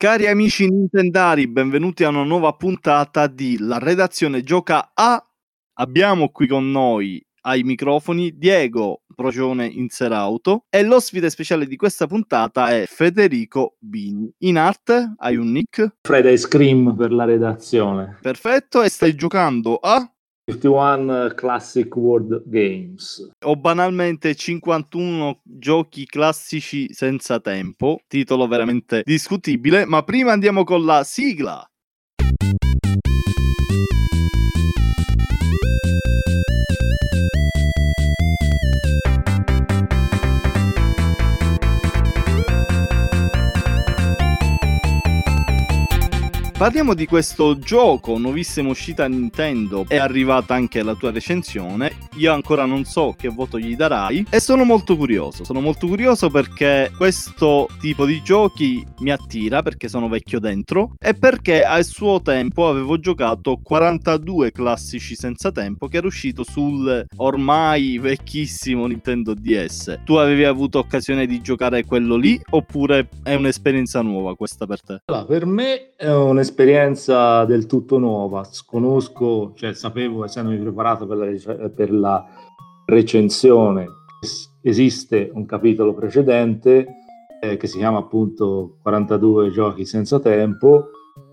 Cari amici Nintendari, benvenuti a una nuova puntata di La redazione gioca a. Abbiamo qui con noi ai microfoni Diego Procione Inserauto e l'ospite speciale di questa puntata è Federico Bini. In arte hai un nick? Fred Ice Cream per la redazione. Perfetto, e stai giocando a? 51 Classic World Games. O banalmente 51 giochi classici senza tempo, titolo veramente discutibile, ma prima andiamo con la sigla. Parliamo di questo gioco, nuovissima uscita a Nintendo, è arrivata anche la tua recensione, io ancora non so che voto gli darai e sono molto curioso, sono molto curioso perché questo tipo di giochi mi attira perché sono vecchio dentro e perché al suo tempo avevo giocato 42 classici senza tempo che era uscito sul ormai vecchissimo Nintendo DS. Tu avevi avuto occasione di giocare quello lì oppure è un'esperienza nuova questa per te? Allora, per me è un'esperienza un'esperienza del tutto nuova. Conosco, cioè sapevo, essendomi preparato per la, per la recensione, esiste un capitolo precedente eh, che si chiama appunto 42 giochi senza tempo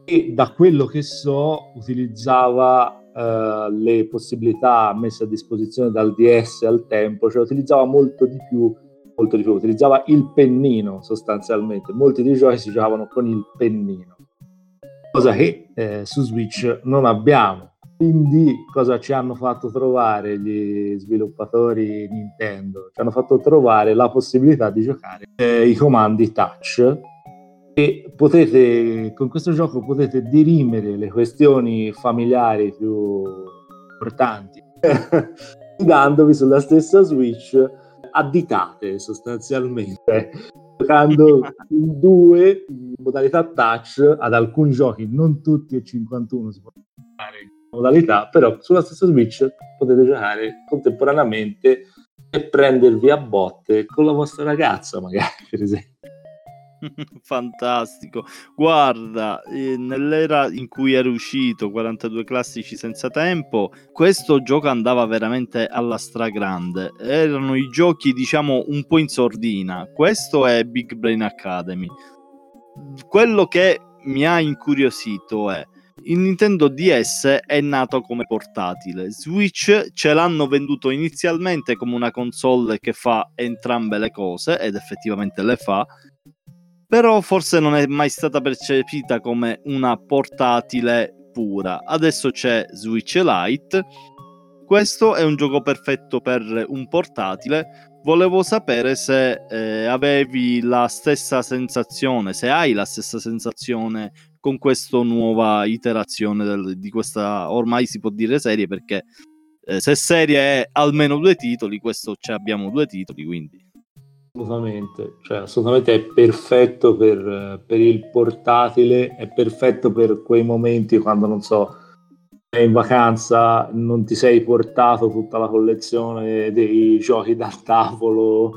e da quello che so utilizzava eh, le possibilità messe a disposizione dal DS al tempo, cioè utilizzava molto di più molto di più, utilizzava il pennino sostanzialmente, molti dei giochi si giocavano con il pennino cosa che eh, su Switch non abbiamo. Quindi cosa ci hanno fatto trovare gli sviluppatori Nintendo? Ci hanno fatto trovare la possibilità di giocare eh, i comandi touch e potete, con questo gioco potete dirimere le questioni familiari più importanti dandovi sulla stessa Switch additate sostanzialmente giocando in due in modalità touch ad alcuni giochi, non tutti e 51 si può giocare in modalità, però sulla stessa Switch potete giocare contemporaneamente e prendervi a botte con la vostra ragazza, magari, per esempio. Fantastico. Guarda, eh, nell'era in cui era uscito 42 classici senza tempo, questo gioco andava veramente alla stragrande. Erano i giochi, diciamo, un po' in sordina. Questo è Big Brain Academy. Quello che mi ha incuriosito è il Nintendo DS è nato come portatile. Switch ce l'hanno venduto inizialmente come una console che fa entrambe le cose ed effettivamente le fa però forse non è mai stata percepita come una portatile pura. Adesso c'è Switch Lite. Questo è un gioco perfetto per un portatile. Volevo sapere se eh, avevi la stessa sensazione, se hai la stessa sensazione con questa nuova iterazione del, di questa ormai si può dire serie perché eh, se serie è almeno due titoli, questo abbiamo due titoli, quindi Assolutamente, cioè, assolutamente è perfetto per, per, il portatile, è perfetto per quei momenti quando, non so, sei in vacanza, non ti sei portato tutta la collezione dei giochi da tavolo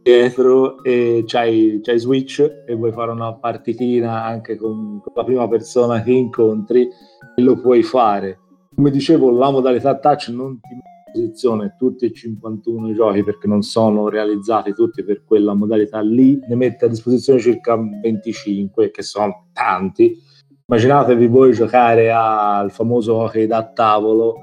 dietro e c'hai, c'hai Switch e vuoi fare una partitina anche con, con la prima persona che incontri e lo puoi fare. Come dicevo, la modalità touch non ti disposizione tutti e 51 giochi perché non sono realizzati tutti per quella modalità lì, ne mette a disposizione circa 25 che sono tanti. Immaginatevi voi giocare al famoso hockey da tavolo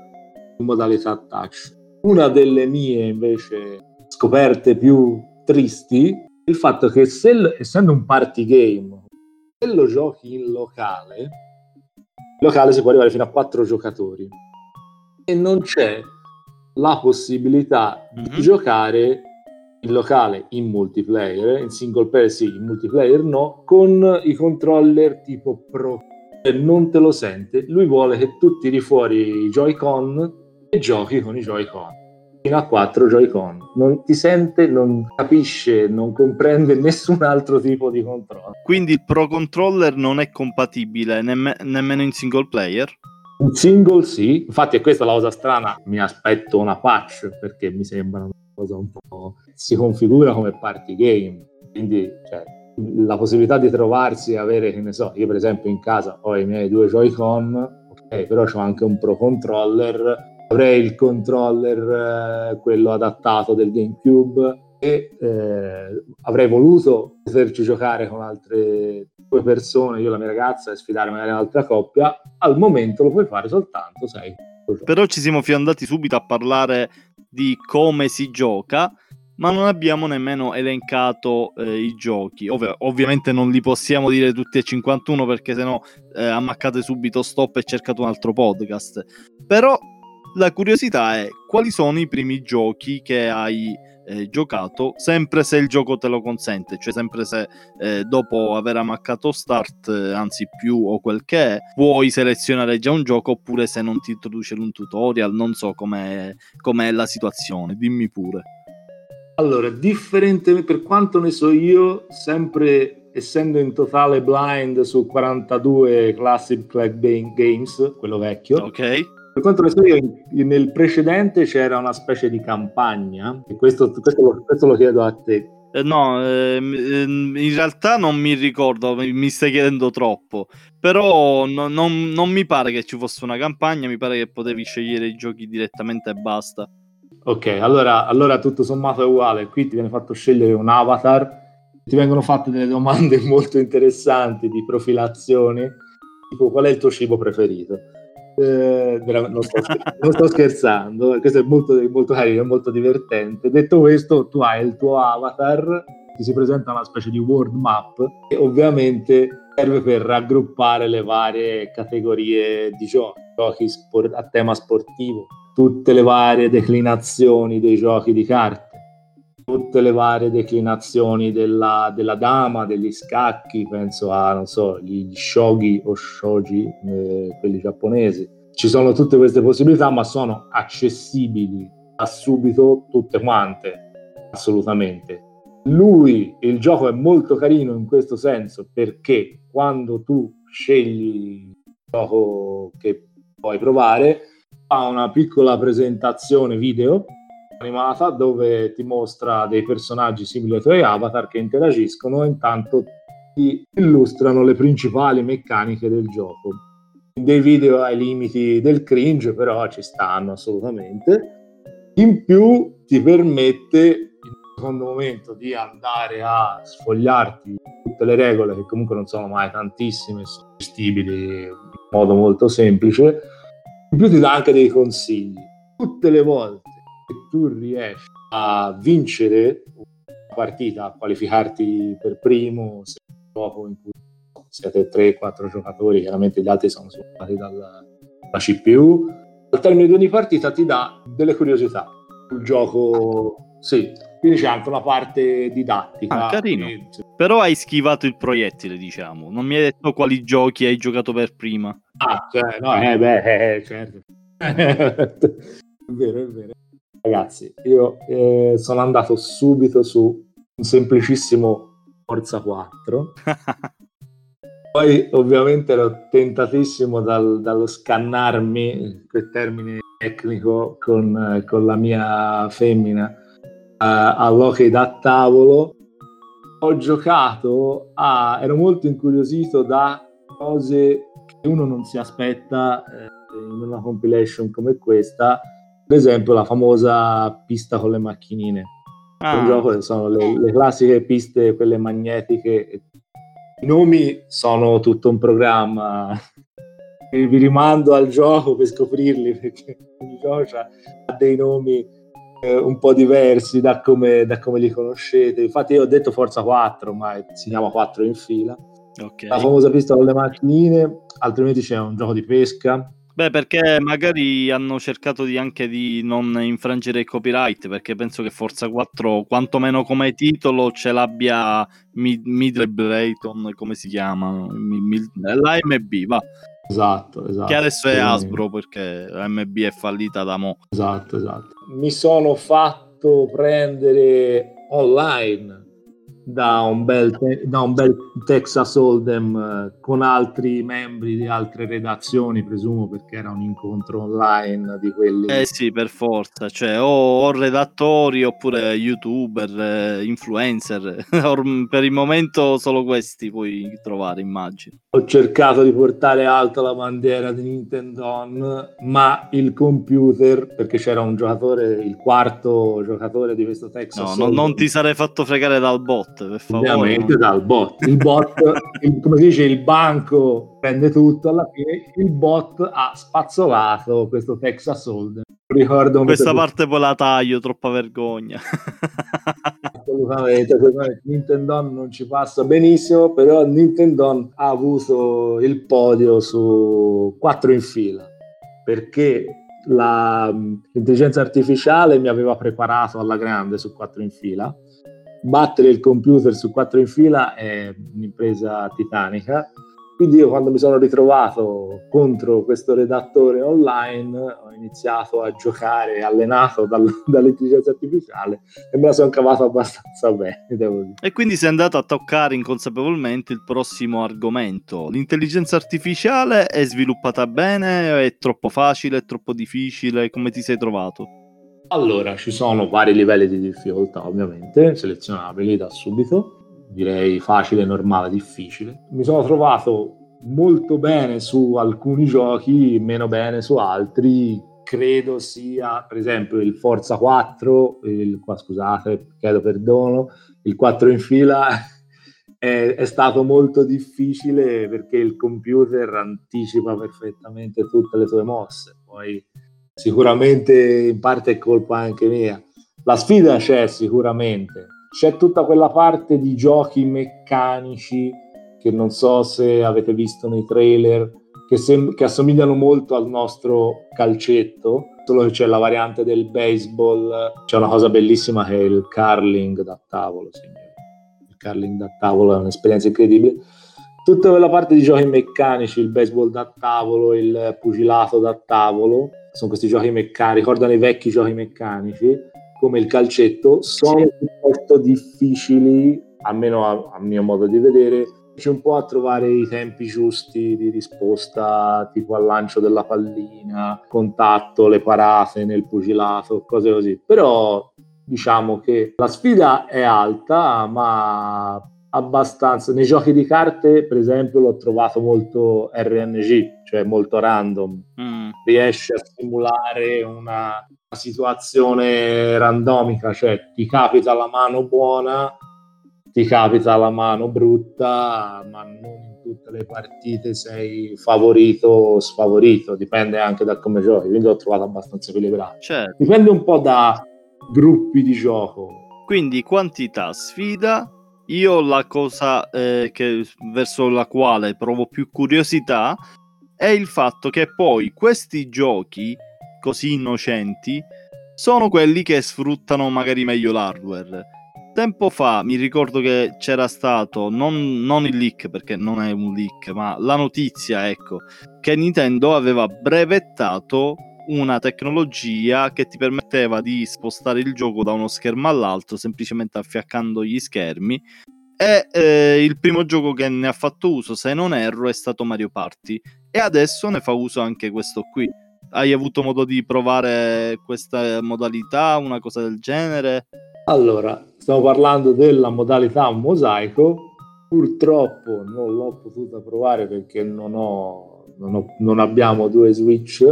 in modalità touch. Una delle mie invece scoperte più tristi è il fatto che se, essendo un party game, se lo giochi in locale, in locale si può arrivare fino a 4 giocatori e non c'è la possibilità mm-hmm. di mhm. giocare in locale in multiplayer, in single player sì, in multiplayer no, con i controller tipo Pro. E non te lo sente, lui vuole che tu tiri fuori i Joy-Con e giochi con i Joy-Con. Fino a 4 Joy-Con. Non ti sente, non capisce, non comprende nessun altro tipo di controller. Quindi il Pro Controller non è compatibile nemm- nemmeno in single player? Un single sì, infatti è questa la cosa strana, mi aspetto una patch perché mi sembra una cosa un po'... si configura come party game, quindi cioè, la possibilità di trovarsi e avere, che ne so, io per esempio in casa ho i miei due Joy-Con, ok, però ho anche un Pro Controller, avrei il controller, eh, quello adattato del GameCube e eh, avrei voluto poterci giocare con altre due persone, io e la mia ragazza, e sfidare magari un'altra coppia, al momento lo puoi fare soltanto, sai. Però ci siamo fiandati subito a parlare di come si gioca ma non abbiamo nemmeno elencato eh, i giochi. Ov- ovviamente non li possiamo dire tutti e 51 perché sennò eh, ammaccate subito stop e cercate un altro podcast. Però la curiosità è quali sono i primi giochi che hai eh, giocato, sempre se il gioco te lo consente, cioè sempre se eh, dopo aver ammaccato start, eh, anzi più o quel che è, puoi selezionare già un gioco oppure se non ti introduce un tutorial, non so com'è, com'è la situazione, dimmi pure. Allora, differentemente per quanto ne so io, sempre essendo in totale blind su 42 Classic Clack Games, quello vecchio. Ok. Per quanto ne so io, nel precedente c'era una specie di campagna, e questo, questo, lo, questo lo chiedo a te. Eh, no, ehm, ehm, in realtà non mi ricordo, mi stai chiedendo troppo, però no, non, non mi pare che ci fosse una campagna, mi pare che potevi scegliere i giochi direttamente e basta. Ok, allora, allora tutto sommato è uguale. Qui ti viene fatto scegliere un avatar, ti vengono fatte delle domande molto interessanti di profilazione, tipo qual è il tuo cibo preferito? Eh, non, sto, non, sto, scherzando, questo è molto, molto carino, è molto divertente. Detto questo, tu hai il tuo avatar, ti si presenta una specie di world map e ovviamente serve per raggruppare le varie categorie di giochi, giochi sport, a tema sportivo, tutte le varie declinazioni dei giochi di carte, tutte le varie declinazioni della, della dama, degli scacchi, penso a, non so, gli shogi o shogi, eh, quelli giapponesi. Ci sono tutte queste possibilità, ma sono accessibili da subito tutte quante, assolutamente. Lui, il gioco è molto carino in questo senso perché quando tu scegli il gioco che puoi provare, fa una piccola presentazione video animata dove ti mostra dei personaggi simili ai tuoi avatar che interagiscono e intanto ti illustrano le principali meccaniche del gioco. Dei video ai limiti del cringe, però ci stanno assolutamente. In più ti permette in un secondo momento di andare a sfogliarti tutte le regole che comunque non sono mai tantissime, sono gestibili in modo molto semplice in più ti dà anche dei consigli. Tutte le volte tu riesci a vincere una partita, a qualificarti per primo, se dopo in cui siete 3-4 giocatori, chiaramente gli altri sono sfruttati dalla, dalla CPU, al termine di ogni partita ti dà delle curiosità sul gioco. Sì, quindi c'è anche una parte didattica. Ah, carino. E... Però hai schivato il proiettile, diciamo. Non mi hai detto quali giochi hai giocato per prima. Ah, cioè, no, eh, beh, eh, certo. è vero, è vero. Ragazzi, io eh, sono andato subito su un semplicissimo Forza 4. Poi ovviamente ero tentatissimo dal, dallo scannarmi, quel termine tecnico, con, con la mia femmina all'hockey da tavolo. Ho giocato a... ero molto incuriosito da cose che uno non si aspetta eh, in una compilation come questa, ad esempio la famosa pista con le macchinine. Ah. Gioco sono le, le, classiche piste, quelle magnetiche. I nomi sono tutto un programma. Vi rimando al gioco per scoprirli perché ogni gioco ha dei nomi eh, un po' diversi da come, da come, li conoscete. Infatti, io ho detto Forza 4, ma si chiama 4 in fila. Okay. La famosa pista con le macchinine, altrimenti c'è un gioco di pesca. Beh, perché magari hanno cercato di anche di non infrangere il copyright, perché penso che Forza 4, quantomeno come titolo, ce l'abbia Mid- Middle Brayton, come si chiama? L'AMB, va. Esatto, esatto. Che adesso è Asbro, perché l'AMB è fallita da mo'. Esatto, esatto. Mi sono fatto prendere online da un bel, te- da un bel Texas Hold'em eh, con altri membri di altre redazioni, presumo perché era un incontro online di quelli. Eh sì, per forza, cioè o, o redattori oppure youtuber, eh, influencer, per il momento solo questi puoi trovare, immagino. Ho cercato di portare alta la bandiera di Nintendo, ma il computer, perché c'era un giocatore, il quarto giocatore di questo Texas. No, non, non ti sarei fatto fregare dal bot per favore. Ovviamente dal bot. Il bot, il, come si dice, il banco prende tutto, alla fine il bot ha spazzolato questo Texas Hold'em. Ricordo Questa parte poi la taglio, troppa vergogna. Assolutamente, Nintendo non ci passa benissimo, però Nintendo ha avuto il podio su quattro in fila, perché la, l'intelligenza artificiale mi aveva preparato alla grande su quattro in fila battere il computer su quattro in fila è un'impresa titanica. Quindi io quando mi sono ritrovato contro questo redattore online ho iniziato a giocare allenato dal, dall'intelligenza artificiale e me la sono cavata abbastanza bene, devo dire. E quindi sei andato a toccare inconsapevolmente il prossimo argomento. L'intelligenza artificiale è sviluppata bene? È troppo facile? È troppo difficile? Come ti sei trovato? Allora, ci sono vari livelli di difficoltà, ovviamente, selezionabili da subito. Direi facile, normale, difficile. Mi sono trovato molto bene su alcuni giochi, meno bene su altri. Credo sia, per esempio, il Forza 4, il, qua scusate, chiedo perdono, il 4 in fila è, è, stato molto difficile perché il computer anticipa perfettamente tutte le tue mosse. Poi sicuramente in parte è colpa anche mia. La sfida c'è sicuramente, c'è tutta quella parte di giochi meccanici che non so se avete visto nei trailer, che, sem- che assomigliano molto al nostro calcetto, solo che c'è la variante del baseball, c'è una cosa bellissima che è il curling da tavolo, signori. Il curling da tavolo è un'esperienza incredibile. Tutta quella parte di giochi meccanici, il baseball da tavolo, il pugilato da tavolo, sono questi giochi meccanici, ricordano i vecchi giochi meccanici, come il calcetto, sono piuttosto difficili, almeno a, a mio modo di vedere, un po' a trovare i tempi giusti di risposta, tipo al lancio della pallina, contatto, le parate nel pugilato, cose così. Però diciamo che la sfida è alta, ma abbastanza. Nei giochi di carte, per esempio, l'ho trovato molto RNG, cioè molto random. Mm. Riesce a simulare una, situazione randomica, cioè ti capita la mano buona, ti capita la mano brutta, ma non in tutte le partite sei favorito o sfavorito, dipende anche da come giochi, quindi l'ho trovato abbastanza equilibrato. Certo. Dipende un po' da gruppi di gioco. Quindi quantità, sfida, io la cosa eh, che, verso la quale provo più curiosità è il fatto che poi questi giochi così innocenti sono quelli che sfruttano magari meglio l'hardware. Tempo fa mi ricordo che c'era stato, non, non il leak perché non è un leak, ma la notizia, ecco, che Nintendo aveva brevettato una tecnologia che ti permetteva di spostare il gioco da uno schermo all'altro semplicemente affiaccando gli schermi e eh, il primo gioco che ne ha fatto uso, se non erro, è stato Mario Party e adesso ne fa uso anche questo qui. Hai avuto modo di provare questa modalità, una cosa del genere? Allora, stiamo parlando della modalità mosaico. Purtroppo non l'ho potuta provare perché non, ho, non, ho, non abbiamo due Switch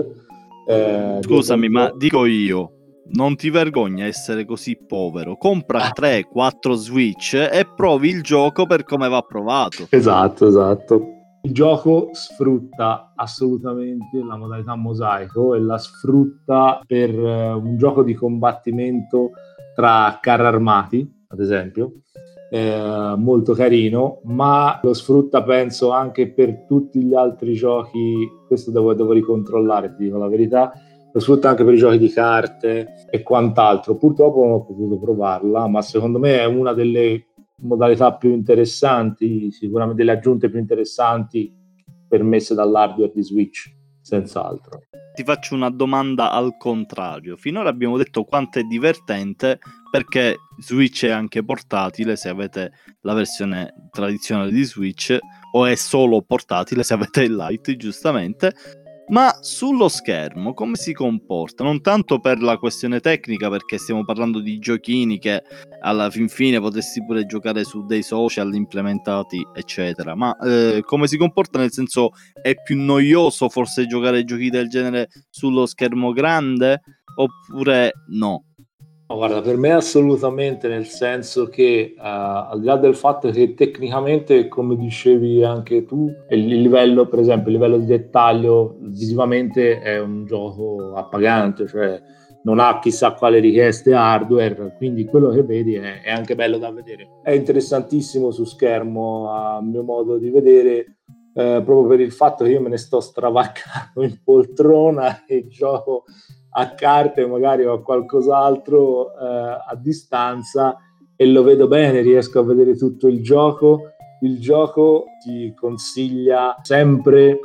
eh, Scusami, ma dico io, non ti vergogna essere così povero. Compra 3-4 Switch e provi il gioco per come va provato. Esatto, esatto. Il gioco sfrutta assolutamente la modalità mosaico e la sfrutta per uh, un gioco di combattimento tra carri armati, ad esempio, eh, molto carino, ma lo sfrutta penso anche per tutti gli altri giochi, questo devo, devo ricontrollare, ti dico la verità, lo sfrutta anche per i giochi di carte e quant'altro. Purtroppo non ho potuto provarla, ma secondo me è una delle modalità più interessanti, sicuramente delle aggiunte più interessanti permesse dall'hardware di Switch, senz'altro. ti faccio una domanda al contrario. Finora abbiamo detto quanto è divertente perché Switch è anche portatile se avete la versione tradizionale di Switch o è solo portatile se avete il Lite, giustamente. Ma sullo schermo come si comporta? Non tanto per la questione tecnica, perché stiamo parlando di giochini che alla fin fine potresti pure giocare su dei social implementati, eccetera. Ma eh, come si comporta? Nel senso, è più noioso forse giocare giochi del genere sullo schermo grande? Oppure no? Guarda, per me assolutamente, nel senso che uh, al di là del fatto che tecnicamente, come dicevi anche tu, il livello, per esempio, il livello di dettaglio visivamente è un gioco appagante, cioè non ha chissà quale richieste hardware, quindi quello che vedi è, è anche bello da vedere. È interessantissimo su schermo, a mio modo di vedere, eh, proprio per il fatto che io me ne sto stravaccando in poltrona e gioco a carte magari o a qualcos'altro eh, a distanza e lo vedo bene, riesco a vedere tutto il gioco. Il gioco ti consiglia sempre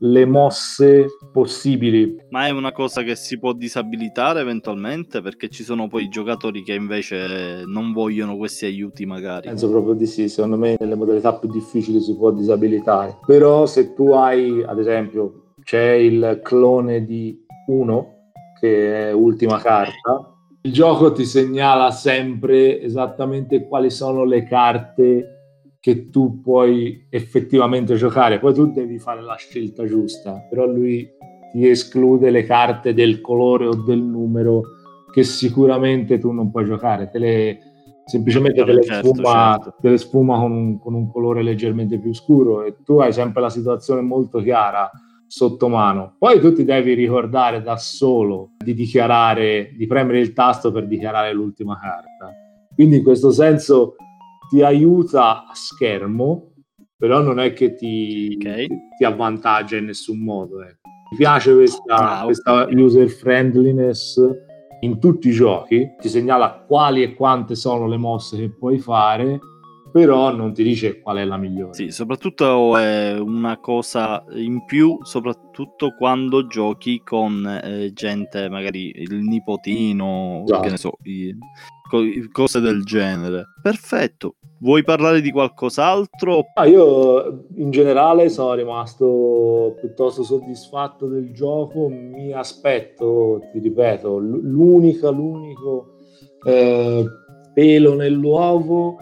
le mosse possibili. Ma è una cosa che si può disabilitare eventualmente? Perché ci sono poi giocatori che invece non vogliono questi aiuti magari. Penso proprio di sì, secondo me nelle modalità più difficili si può disabilitare. Però se tu hai, ad esempio, c'è il clone di uno che è ultima carta, il gioco ti segnala sempre esattamente quali sono le carte che tu puoi effettivamente giocare. Poi tu devi fare la scelta giusta, però lui ti esclude le carte del colore o del numero che sicuramente tu non puoi giocare. Te le, semplicemente te le, certo, sfuma, certo. te le sfuma con un, con un colore leggermente più scuro e tu hai sempre la situazione molto chiara sotto mano. Poi tu ti devi ricordare da solo di dichiarare, di premere il tasto per dichiarare l'ultima carta. Quindi in questo senso ti aiuta a schermo, però non è che ti, okay. ti avvantaggia in nessun modo. Eh. Mi piace questa, ah, questa user friendliness in tutti i giochi, ti segnala quali e quante sono le mosse che puoi fare però non ti dice qual è la migliore. Sì, soprattutto è una cosa in più, soprattutto quando giochi con eh, gente, magari il nipotino, esatto. che ne so, i, cose del genere. Perfetto. Vuoi parlare di qualcos'altro? Ah, io in generale sono rimasto piuttosto soddisfatto del gioco. Mi aspetto, ti ripeto, l'unica, l'unico eh, pelo nell'uovo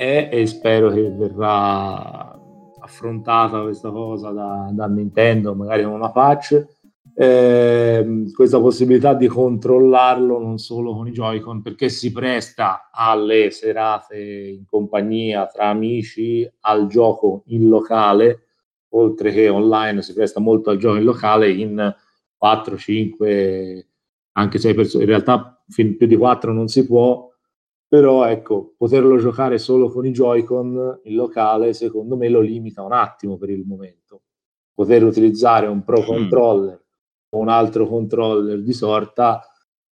è e spero che verrà affrontata questa cosa da, da Nintendo, magari con una patch, eh, questa possibilità di controllarlo non solo con i Joy-Con, perché si presta alle serate in compagnia tra amici, al gioco in locale, oltre che online, si presta molto al gioco in locale in 4, 5, anche 6 persone. In realtà più di 4 non si può, però ecco, poterlo giocare solo con i Joy-Con in locale, secondo me lo limita un attimo per il momento. Poter utilizzare un Pro mm. Controller o un altro controller di sorta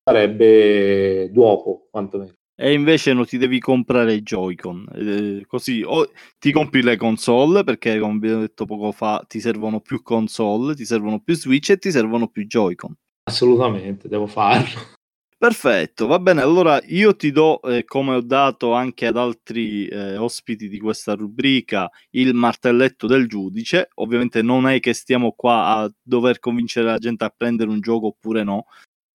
sarebbe dopo, quantomeno. E invece non ti devi comprare i Joy-Con, eh, così o ti compri le console perché come abbiamo detto poco fa ti servono più console, ti servono più Switch e ti servono più Joy-Con. Assolutamente, devo farlo. Perfetto, va bene. Allora io ti do, eh, come ho dato anche ad altri eh, ospiti di questa rubrica, il martelletto del giudice. Ovviamente non è che stiamo qua a dover convincere la gente a prendere un gioco oppure no,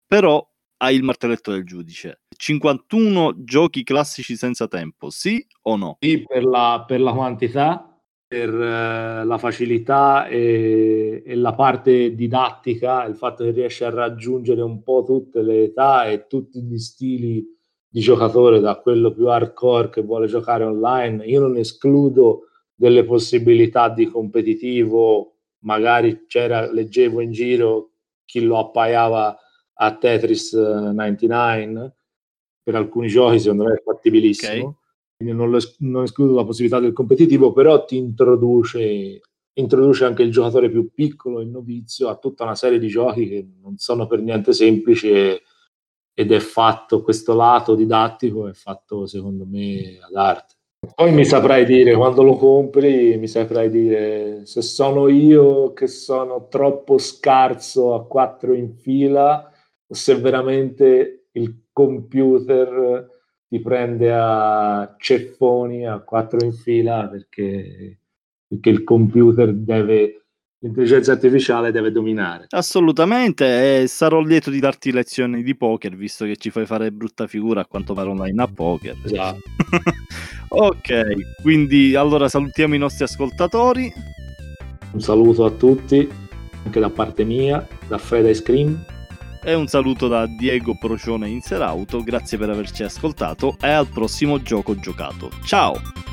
però hai il martelletto del giudice. 51 giochi classici senza tempo, sì o no? Sì, per la, per la quantità per eh, la facilità e, e, la parte didattica, il fatto che riesce a raggiungere un po' tutte le età e tutti gli stili di giocatore, da quello più hardcore che vuole giocare online. Io non escludo delle possibilità di competitivo, magari c'era, leggevo in giro chi lo appaiava a Tetris 99 eh, per alcuni giochi secondo me è fattibilissimo. Okay quindi non, lo, non escludo la possibilità del competitivo, però ti introduce, introduce anche il giocatore più piccolo e novizio a tutta una serie di giochi che non sono per niente semplici e, ed è fatto questo lato didattico è fatto secondo me ad arte. Poi mi saprai dire quando lo compri, mi saprai dire se sono io che sono troppo scarso a quattro in fila o se veramente il computer ti prende a ceffoni a quattro in fila perché, perché il computer deve l'intelligenza artificiale deve dominare. Assolutamente, e sarò lieto di darti lezioni di poker, visto che ci fai fare brutta figura a quanto pare online a poker. Esatto. ok, quindi allora salutiamo i nostri ascoltatori. Un saluto a tutti, anche da parte mia, da Fred Ice Cream. E un saluto da Diego Procione in Serauto, grazie per averci ascoltato e al prossimo gioco giocato. Ciao!